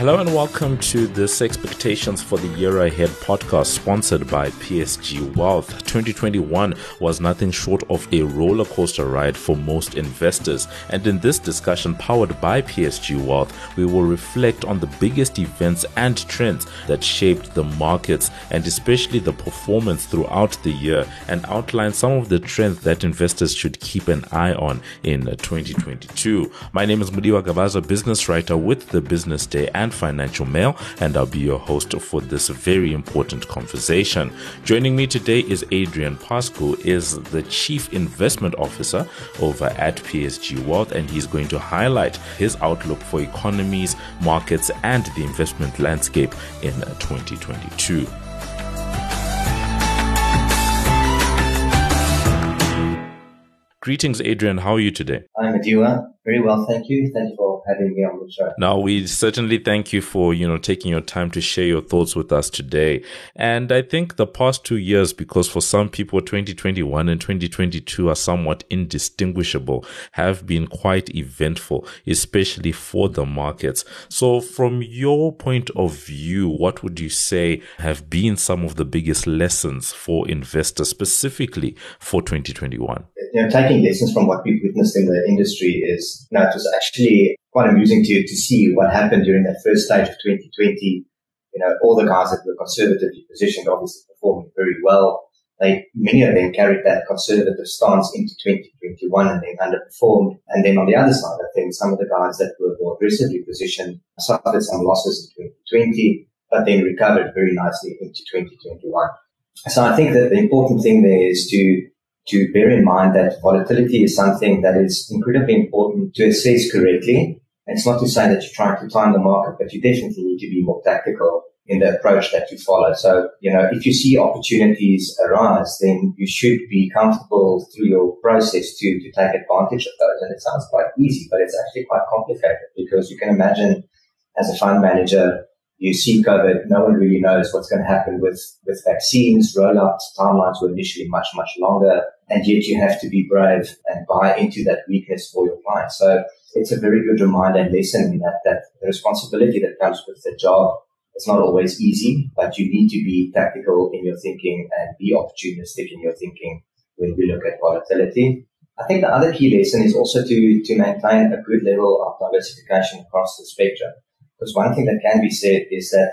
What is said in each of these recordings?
Hello and welcome to this Expectations for the Year Ahead podcast sponsored by PSG Wealth. 2021 was nothing short of a roller coaster ride for most investors. And in this discussion powered by PSG Wealth, we will reflect on the biggest events and trends that shaped the markets and especially the performance throughout the year and outline some of the trends that investors should keep an eye on in 2022. My name is Mudiwa Gavaza, business writer with the Business Day and and Financial Mail, and I'll be your host for this very important conversation. Joining me today is Adriaan Pascu, is the Chief Investment Officer over at PSG Wealth, and he's going to highlight his outlook for economies, markets, and the investment landscape in 2022. Greetings, Adriaan. How are you today? I'm Adiwa. Very well, thank you. Thank you for having me on the show. Now, we certainly thank you for, you know, taking your time to share your thoughts with us today. And I think the past two years, because for some people, 2021 and 2022 are somewhat indistinguishable, have been quite eventful, especially for the markets. So from your point of view, what would you say have been some of the biggest lessons for investors specifically for 2021? You know, taking lessons from what we've witnessed in the industry is you know, it was actually quite amusing to, to see what happened during that first stage of 2020. You know, all the guys that were conservatively positioned obviously performing very well. They, many of them carried that conservative stance into 2021 and then underperformed. And then on the other side, I think some of the guys that were more aggressively positioned suffered some losses in 2020, but then recovered very nicely into 2021. So I think that the important thing there is to to bear in mind that volatility is something that is incredibly important to assess correctly. And it's not to say that you're trying to time the market, but you definitely need to be more tactical in the approach that you follow. So, you know, if you see opportunities arise, then you should be comfortable through your process to, to take advantage of those. And it sounds quite easy, but it's actually quite complicated because you can imagine as a fund manager, you see COVID, no one really knows what's going to happen with, with vaccines. Rollout timelines were initially much, much longer. And yet you have to be brave and buy into that weakness for your client. So it's a very good reminder and lesson that, that the responsibility that comes with the job is not always easy, but you need to be tactical in your thinking and be opportunistic in your thinking when we look at volatility. I think the other key lesson is also to, to maintain a good level of diversification across the spectrum. Because one thing that can be said is that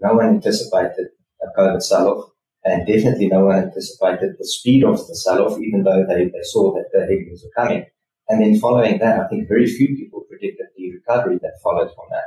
no one anticipated a COVID sell-off and definitely no one anticipated the speed of the sell-off, even though they, they saw that the headwinds were coming. And then following that, I think very few people predicted the recovery that followed from that.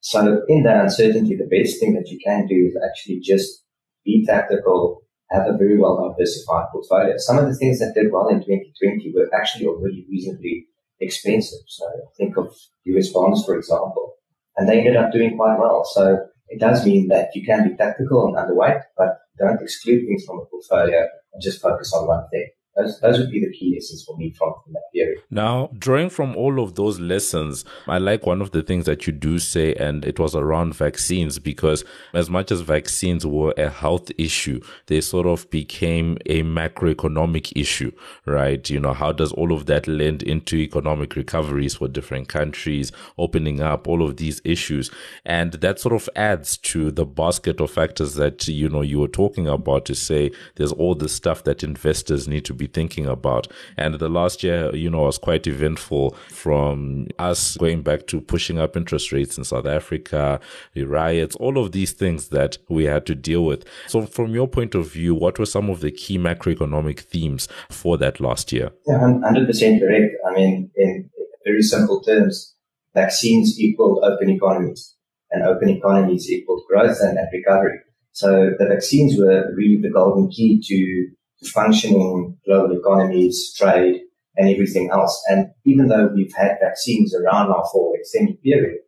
So in that uncertainty, the best thing that you can do is actually just be tactical, have a very well diversified portfolio. Some of the things that did well in 2020 were actually already reasonably expensive. So think of US bonds, for example and they ended up doing quite well. So it does mean that you can be tactical and underweight, but don't exclude things from a portfolio and just focus on one thing. Those, those would be the key lessons for me from, from that period. Now, drawing from all of those lessons, I like one of the things that you do say, and it was around vaccines, because as much as vaccines were a health issue, they sort of became a macroeconomic issue, right? You know, how does all of that lend into economic recoveries for different countries, opening up all of these issues? And that sort of adds to the basket of factors that, you know, you were talking about to say there's all the stuff that investors need to be thinking about. And the last year, you know, was quite eventful from us going back to pushing up interest rates in South Africa, the riots, all of these things that we had to deal with. So, from your point of view, what were some of the key macroeconomic themes for that last year? Yeah, 100% correct. I mean, in very simple terms, vaccines equal open economies and open economies equal growth and, and recovery. So the vaccines were really the golden key to functioning global economies, trade, and everything else. And even though we've had vaccines around now for an extended period,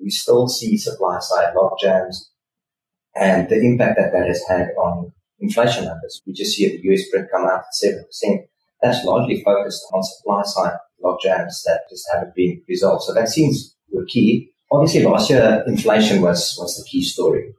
we still see supply side logjams and the impact that that has had on inflation numbers. We just see the US print come out at 7%. That's largely focused on supply side logjams that just haven't been resolved. So vaccines were key. Obviously last year inflation was, was the key story.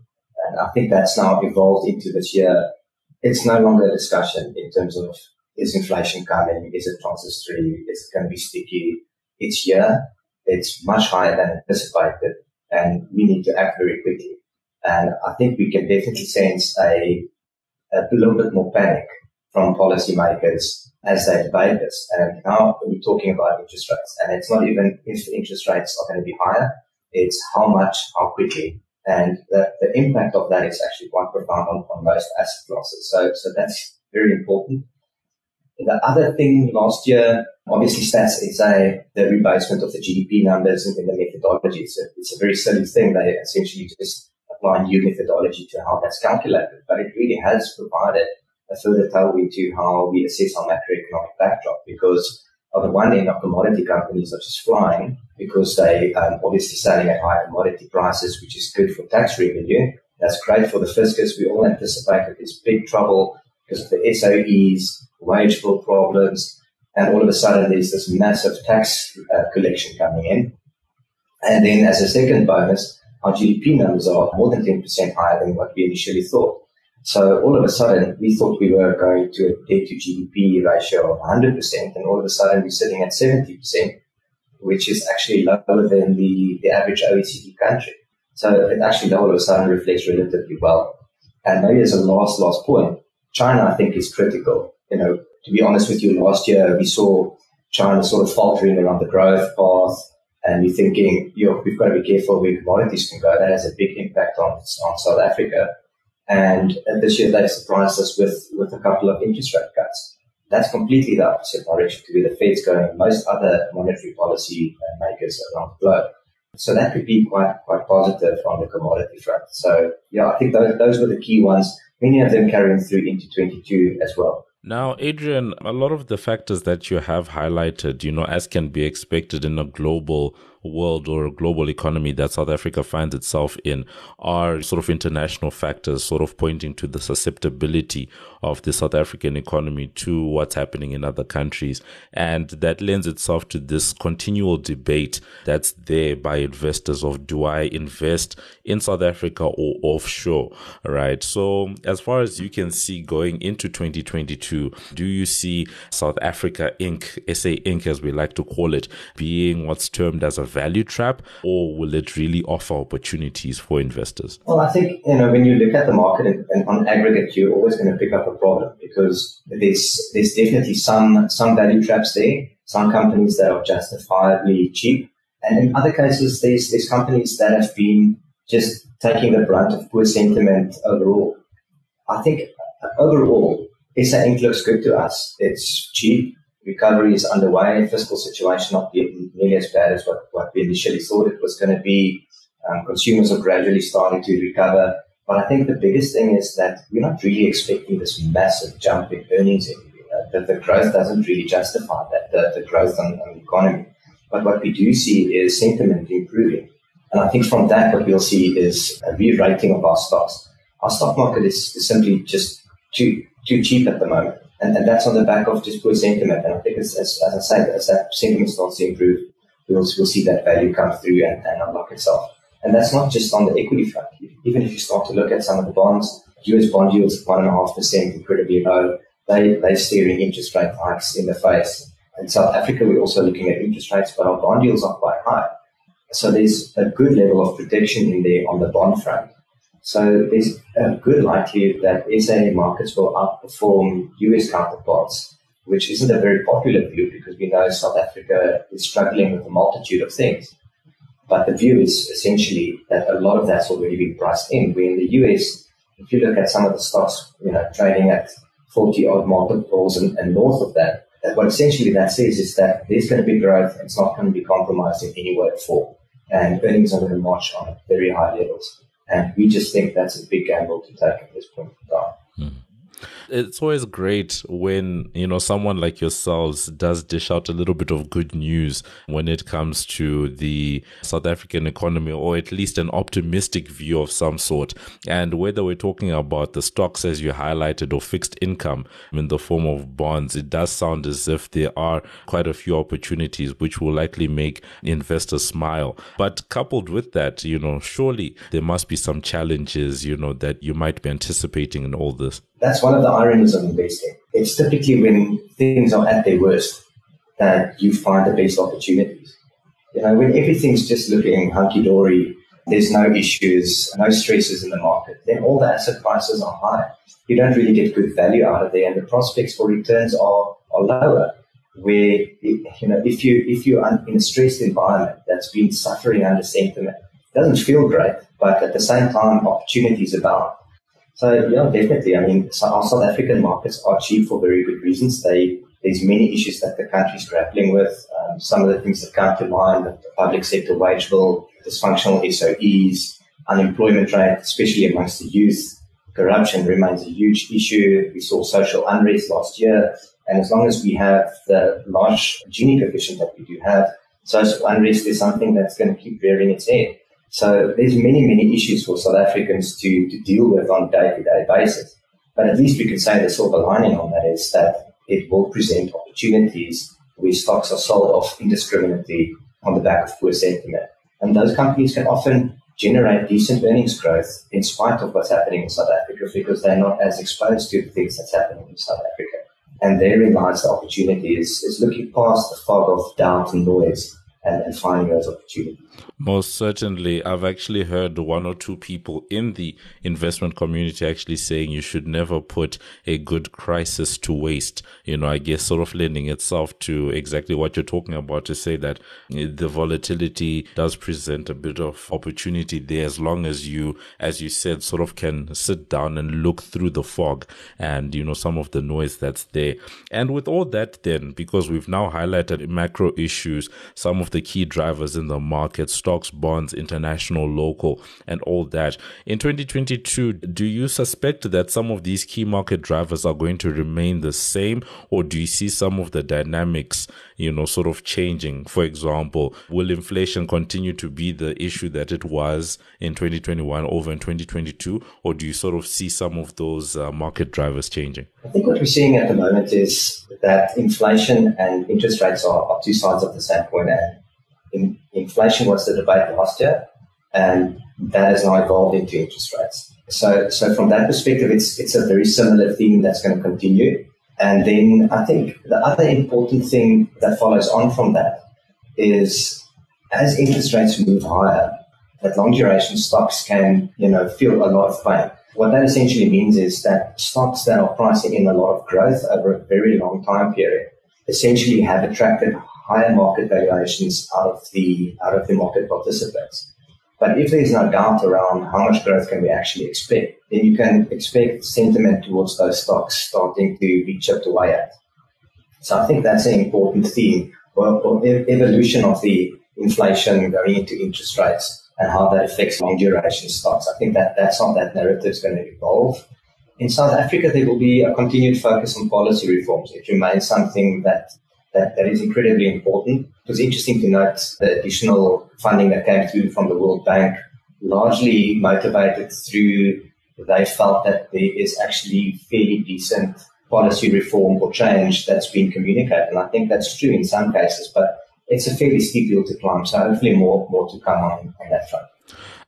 And I think that's now evolved into this year it's no longer a discussion in terms of is inflation coming? Is it transitory? Is it going to be sticky? It's here. It's much higher than anticipated. and we need to act very quickly. And I think we can definitely sense a, a little bit more panic from policymakers as they debate this. And now we're talking about interest rates, and it's not even if interest rates are going to be higher, it's how much, how quickly. And the, the impact of that is actually quite profound on, on most asset classes. So, so that's very important. The other thing last year, obviously stats is a, the rebasement of the GDP numbers in the methodology. A, it's a very silly thing. They essentially just apply new methodology to how that's calculated, but it really has provided a further tailwind to how we assess our macroeconomic backdrop because on the one end our commodity companies are just flying because they um, obviously selling at high commodity prices, which is good for tax revenue. That's great for the fiscus. We all anticipate that there's big trouble because of the SOEs, wage bill problems, and all of a sudden there's this massive tax uh, collection coming in. And then as a second bonus, our GDP numbers are more than 10% higher than what we initially thought. So all of a sudden, we thought we were going to a debt to GDP ratio of 100%, and all of a sudden we're sitting at 70%, which is actually lower than the, the average OECD country. So it actually all of a sudden reflects relatively well. And maybe as a last, last point, China, I think, is critical. You know, to be honest with you, last year we saw China sort of faltering around the growth path, and we're thinking, you know, we've got to be careful where commodities can go. That has a big impact on, on South Africa. And, this year they surprised us with, with a couple of interest rate cuts. That's completely the opposite direction to where the Fed's going, most other monetary policy uh, makers around the globe. So that could be quite quite positive on the commodity front. So yeah, I think those those were the key ones. Many of them carrying through into 22 as well. Now, Adriaan, a lot of the factors that you have highlighted, you know, as can be expected in a global world or global economy that South Africa finds itself in are sort of international factors, sort of pointing to the susceptibility of the South African economy to what's happening in other countries. And that lends itself to this continual debate that's there by investors of do I invest in South Africa or offshore, right? So as far as you can see going into 2022, do you see South Africa Inc., SA Inc., as we like to call it, being what's termed as a value trap, or will it really offer opportunities for investors? Well, I think you know when you look at the market and, on aggregate, you're always going to pick up a problem because there's there's definitely some some value traps there. Some companies that are justifiably cheap, and in other cases, there's there's companies that have been just taking the brunt of poor sentiment overall. I think uh, overall, SA Inc. looks good to us. It's cheap recovery is underway. Fiscal situation not nearly as bad as what, what we initially thought it was going to be. Um, consumers are gradually starting to recover. But I think the biggest thing is that we're not really expecting this massive jump in earnings. That the growth doesn't really justify that, the, the growth on, on the economy. But what we do see is sentiment improving. And I think from that, what we'll see is a re-rating of our stocks. Our stock market is, is simply just too too cheap at the moment. And, and that's on the back of just poor sentiment. And I think, as, as, I said, as that sentiment starts to improve, we'll, we'll see that value come through and, and unlock itself. And that's not just on the equity front. Even if you start to look at some of the bonds, US bond yields at one and a half percent, incredibly low. They they're steering interest rate hikes in the face. In South Africa, we're also looking at interest rates, but our bond yields are quite high. So there's a good level of protection in there on the bond front. So there's a good likelihood that SA markets will outperform US counterparts, which isn't a very popular view because we know South Africa is struggling with a multitude of things. But the view is essentially that a lot of that's already been priced in. Where in the US, if you look at some of the stocks, you know, trading at 40 odd multiples and, and north of that, that what essentially that says is that there's going to be growth and it's not going to be compromised in any way for. And earnings are going to march on very high levels. And we just think that's a big gamble to take at this point in time. It's always great when you know someone like yourselves does dish out a little bit of good news when it comes to the South African economy, or at least an optimistic view of some sort. And whether we're talking about the stocks as you highlighted or fixed income in the form of bonds, it does sound as if there are quite a few opportunities which will likely make investors smile. But coupled with that, you know, surely there must be some challenges, you know, that you might be anticipating in all this. That's one of the ironies of investing. It's typically when things are at their worst that you find the best opportunities. You know, when everything's just looking hunky dory there's no issues, no stresses in the market, then all the asset prices are high. You don't really get good value out of there, and the prospects for returns are, are lower. Where you know if you if you're in a stressed environment that's been suffering under sentiment, it doesn't feel great, but at the same time, opportunities abound. So yeah, definitely. I mean, so our South African markets are cheap for very good reasons. They there's many issues that the country is grappling with. Um, some of the things that come to mind: the public sector wage bill, dysfunctional SOEs, unemployment rate, especially amongst the youth. Corruption remains a huge issue. We saw social unrest last year, and as long as we have the large Gini coefficient that we do have, social unrest is something that's going to keep rearing its head. So there's many, many issues for South Africans to, to deal with on a day-to-day basis. But at least we can say the silver lining on that is that it will present opportunities where stocks are sold off indiscriminately on the back of poor sentiment. And those companies can often generate decent earnings growth in spite of what's happening in South Africa because they're not as exposed to the things that's happening in South Africa. And therein lies the opportunity is, is looking past the fog of doubt and noise and, and those opportunities. Most certainly. I've actually heard one or two people in the investment community actually saying you should never put a good crisis to waste. You know, I guess sort of lending itself to exactly what you're talking about to say that eh, the volatility does present a bit of opportunity there as long as you, as you said, sort of can sit down and look through the fog and, you know, some of the noise that's there. And with all that then, because we've now highlighted macro issues, some of the key drivers in the market, stocks, bonds, international, local, and all that. In 2022, do you suspect that some of these key market drivers are going to remain the same, or do you see some of the dynamics, you know, sort of changing? For example, will inflation continue to be the issue that it was in 2021 over in 2022, or do you sort of see some of those uh, market drivers changing? I think what we're seeing at the moment is that inflation and interest rates are, are two sides of the same coin, and in, inflation was the debate last year, and that has now evolved into interest rates. So, so from that perspective, it's it's a very similar theme that's going to continue. And then I think the other important thing that follows on from that is as interest rates move higher, that long duration stocks can, you know, feel a lot of pain. What that essentially means is that stocks that are pricing in a lot of growth over a very long time period essentially have attracted higher market valuations out of the out of the market participants. But if there's no doubt around how much growth can we actually expect, then you can expect sentiment towards those stocks starting to be chipped away at. So I think that's an important theme, or, evolution of the inflation going into interest rates and how that affects long duration stocks. I think that that's how that narrative is going to evolve. In South Africa, there will be a continued focus on policy reforms. It remains something that that, that is incredibly important. It was interesting to note the additional funding that came through from the World Bank, largely motivated through they felt that there is actually fairly decent policy reform or change that's been communicated. And I think that's true in some cases, but it's a fairly steep hill to climb. So hopefully more, more to come on, on that front.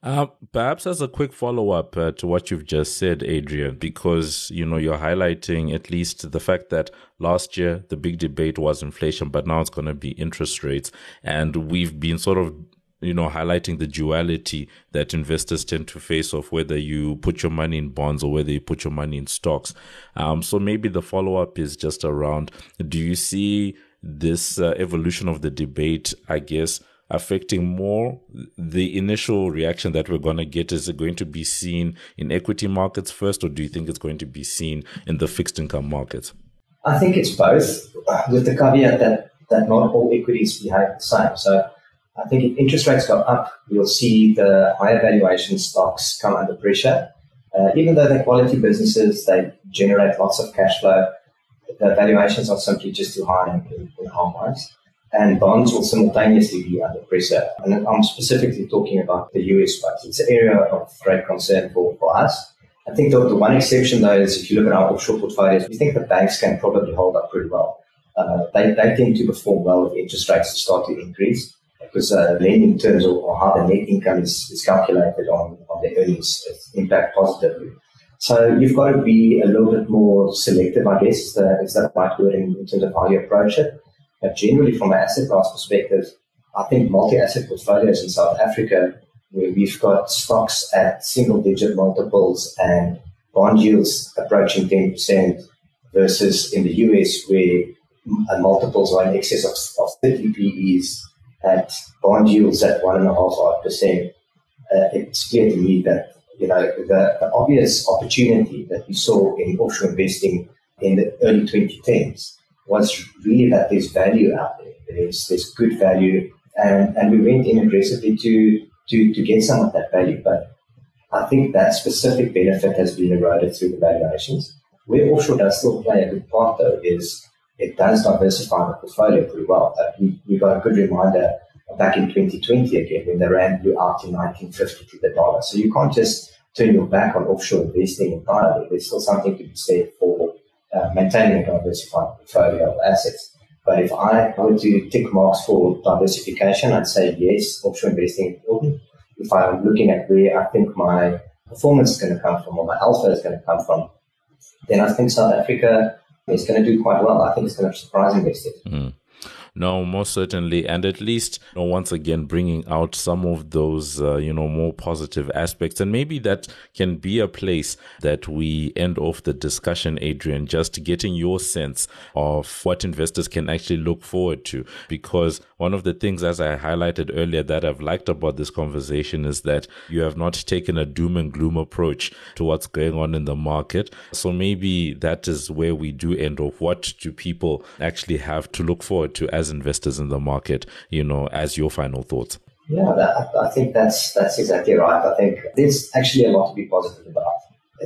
Uh, perhaps as a quick follow up uh, to what you've just said, Adriaan, because you know you're highlighting at least the fact that last year the big debate was inflation, but now it's going to be interest rates, and we've been sort of you know highlighting the duality that investors tend to face of whether you put your money in bonds or whether you put your money in stocks. Um, so maybe the follow up is just around: Do you see this uh, evolution of the debate? I guess affecting more the initial reaction that we're going to get. Is it going to be seen in equity markets first or do you think it's going to be seen in the fixed income markets? I think it's both with the caveat that that not all equities behave the same. So i think if interest rates go up we'll see the higher valuation stocks come under pressure. Uh, even though they're quality businesses they generate lots of cash flow the valuations are simply just too high in, in, in our minds and bonds will simultaneously be under pressure. And I'm specifically talking about the US space. It's an area of great concern for, for us. I think the, the one exception though is if you look at our offshore portfolios, we think the banks can probably hold up pretty well. Uh, they, they tend to perform well if interest rates start to increase because uh, lending terms or, or, how the net income is, is calculated on, on the earnings impact positively. So you've got to be a little bit more selective, I guess, is is the right word in, in terms of how you approach it. But generally, from an asset class perspective, I think multi-asset portfolios in South Africa where we've got stocks at single digit multiples and bond yields approaching 10% versus in the US where multiples are in excess of, of 30 PEs at bond yields at one and a half odd percent. Uh, it's clear to me that you know the, the obvious opportunity that we saw in offshore investing in the early 2010s was really that there's value out there. There's, there's good value. And, and we went in aggressively to, to, to get some of that value. But I think that specific benefit has been eroded through the valuations. Where offshore does still play a good part, though, is it does diversify the portfolio pretty well. Uh, we, we got a good reminder back in 2020 again when the rand blew out in 1950 to the dollar. So you can't just turn your back on offshore investing entirely. There's still something to be said for uh, maintaining a diversified portfolio of assets. But if I were to tick marks for diversification, I'd say yes, offshore investing is important. If I'm looking at where I think my performance is going to come from or my alpha is going to come from, then I think South Africa is going to do quite well. I think it's going to surprise investors. Mm. No, most certainly, and at least you know, once again bringing out some of those uh, you know more positive aspects, and maybe that can be a place that we end off the discussion, Adriaan. Just getting your sense of what investors can actually look forward to, because one of the things, as I highlighted earlier, that I've liked about this conversation is that you have not taken a doom and gloom approach to what's going on in the market. So maybe that is where we do end off. What do people actually have to look forward to? as investors in the market, you know, as your final thoughts? Yeah, that, I think that's that's exactly right. I think there's actually a lot to be positive about.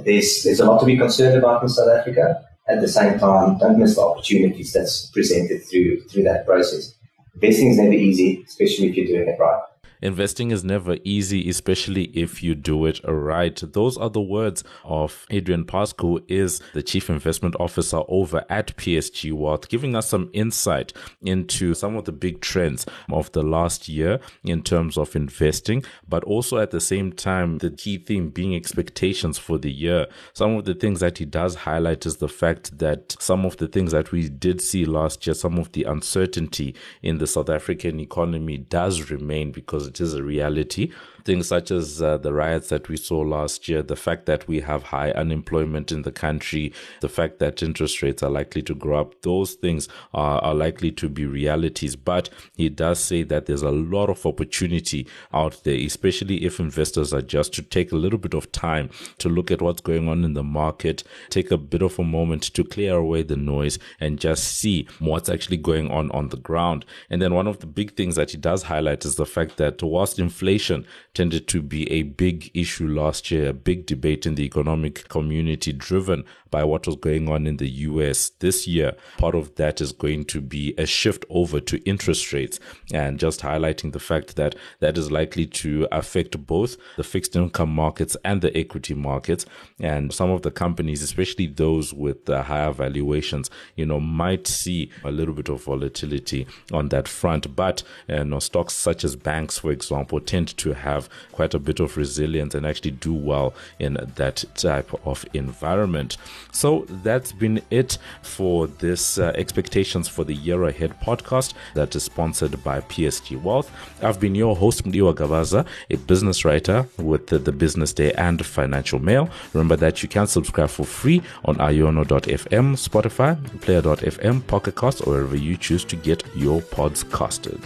There's there's a lot to be concerned about in South Africa. At the same time, don't miss the opportunities that's presented through through that process. Investing is never easy, especially if you're doing it right. Investing is never easy, especially if you do it right. Those are the words of Adriaan who is the Chief Investment Officer over at PSG Wealth, giving us some insight into some of the big trends of the last year in terms of investing, but also at the same time, the key theme being expectations for the year. Some of the things that he does highlight is the fact that some of the things that we did see last year, some of the uncertainty in the South African economy does remain because because it is a reality things such as uh, the riots that we saw last year, the fact that we have high unemployment in the country, the fact that interest rates are likely to grow up, those things are, are likely to be realities. But he does say that there's a lot of opportunity out there, especially if investors are just to take a little bit of time to look at what's going on in the market, take a bit of a moment to clear away the noise and just see what's actually going on on the ground. And then one of the big things that he does highlight is the fact that whilst inflation tended to be a big issue last year, a big debate in the economic community driven by what was going on in the US this year. Part of that is going to be a shift over to interest rates and just highlighting the fact that that is likely to affect both the fixed income markets and the equity markets. And some of the companies, especially those with uh, higher valuations, you know, might see a little bit of volatility on that front. But you know, stocks such as banks, for example, tend to have quite a bit of resilience and actually do well in that type of environment. So that's been it for this uh, Expectations for the Year Ahead podcast that is sponsored by PSG Wealth. I've been your host, Mudiwa Gavaza, a business writer with the, the Business Day and Financial Mail. Remember that you can subscribe for free on iono.fm, Spotify, player.fm, Pocket Cast, or wherever you choose to get your pods casted.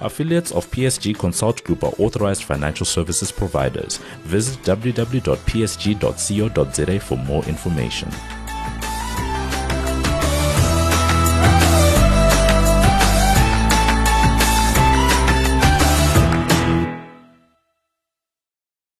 Affiliates of PSG Konsult Group are authorized financial services providers. Visit www.psg.co.za for more information.